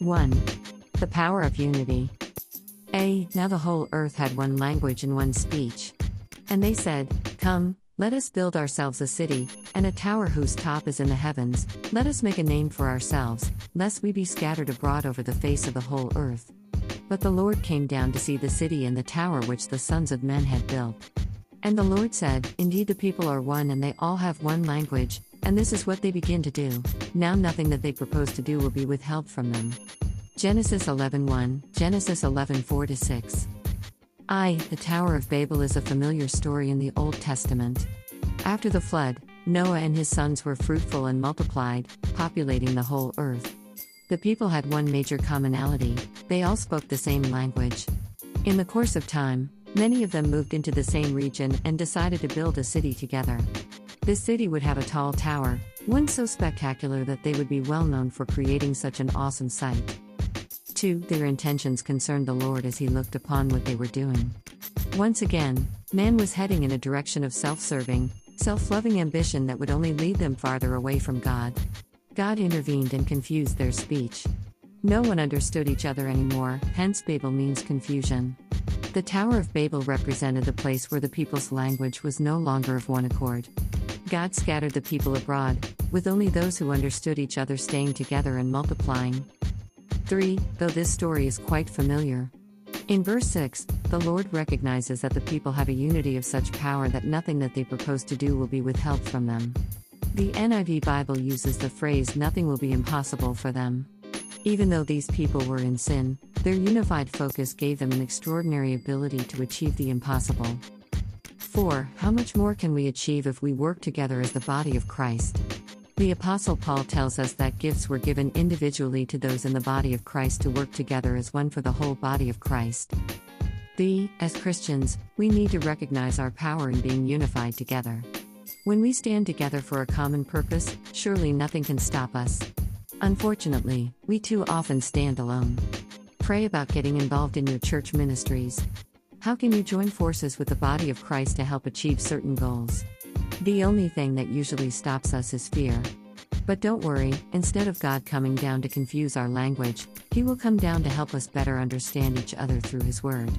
1. The power of unity. A. Now the whole earth had one language and one speech. And they said, Come, let us build ourselves a city, and a tower whose top is in the heavens, let us make a name for ourselves, lest we be scattered abroad over the face of the whole earth. But the Lord came down to see the city and the tower which the sons of men had built. And the Lord said, Indeed, the people are one and they all have one language, and this is what they begin to do. Now nothing that they propose to do will be withheld from them. Genesis 11:1, Genesis 11:4 6. I, the Tower of Babel is a familiar story in the Old Testament. After the flood, Noah and his sons were fruitful and multiplied, populating the whole earth. The people had one major commonality they all spoke the same language. In the course of time, many of them moved into the same region and decided to build a city together. This city would have a tall tower, one so spectacular that they would be well known for creating such an awesome sight. 2. Their intentions concerned the Lord as he looked upon what they were doing. Once again, man was heading in a direction of self serving, self loving ambition that would only lead them farther away from God. God intervened and confused their speech. No one understood each other anymore, hence, Babel means confusion. The Tower of Babel represented the place where the people's language was no longer of one accord. God scattered the people abroad, with only those who understood each other staying together and multiplying. 3. Though this story is quite familiar. In verse 6, the Lord recognizes that the people have a unity of such power that nothing that they propose to do will be withheld from them. The NIV Bible uses the phrase, nothing will be impossible for them. Even though these people were in sin, their unified focus gave them an extraordinary ability to achieve the impossible. 4. How much more can we achieve if we work together as the body of Christ? The Apostle Paul tells us that gifts were given individually to those in the body of Christ to work together as one for the whole body of Christ. The, as Christians, we need to recognize our power in being unified together. When we stand together for a common purpose, surely nothing can stop us. Unfortunately, we too often stand alone. Pray about getting involved in your church ministries. How can you join forces with the body of Christ to help achieve certain goals? The only thing that usually stops us is fear. But don't worry, instead of God coming down to confuse our language, He will come down to help us better understand each other through His Word.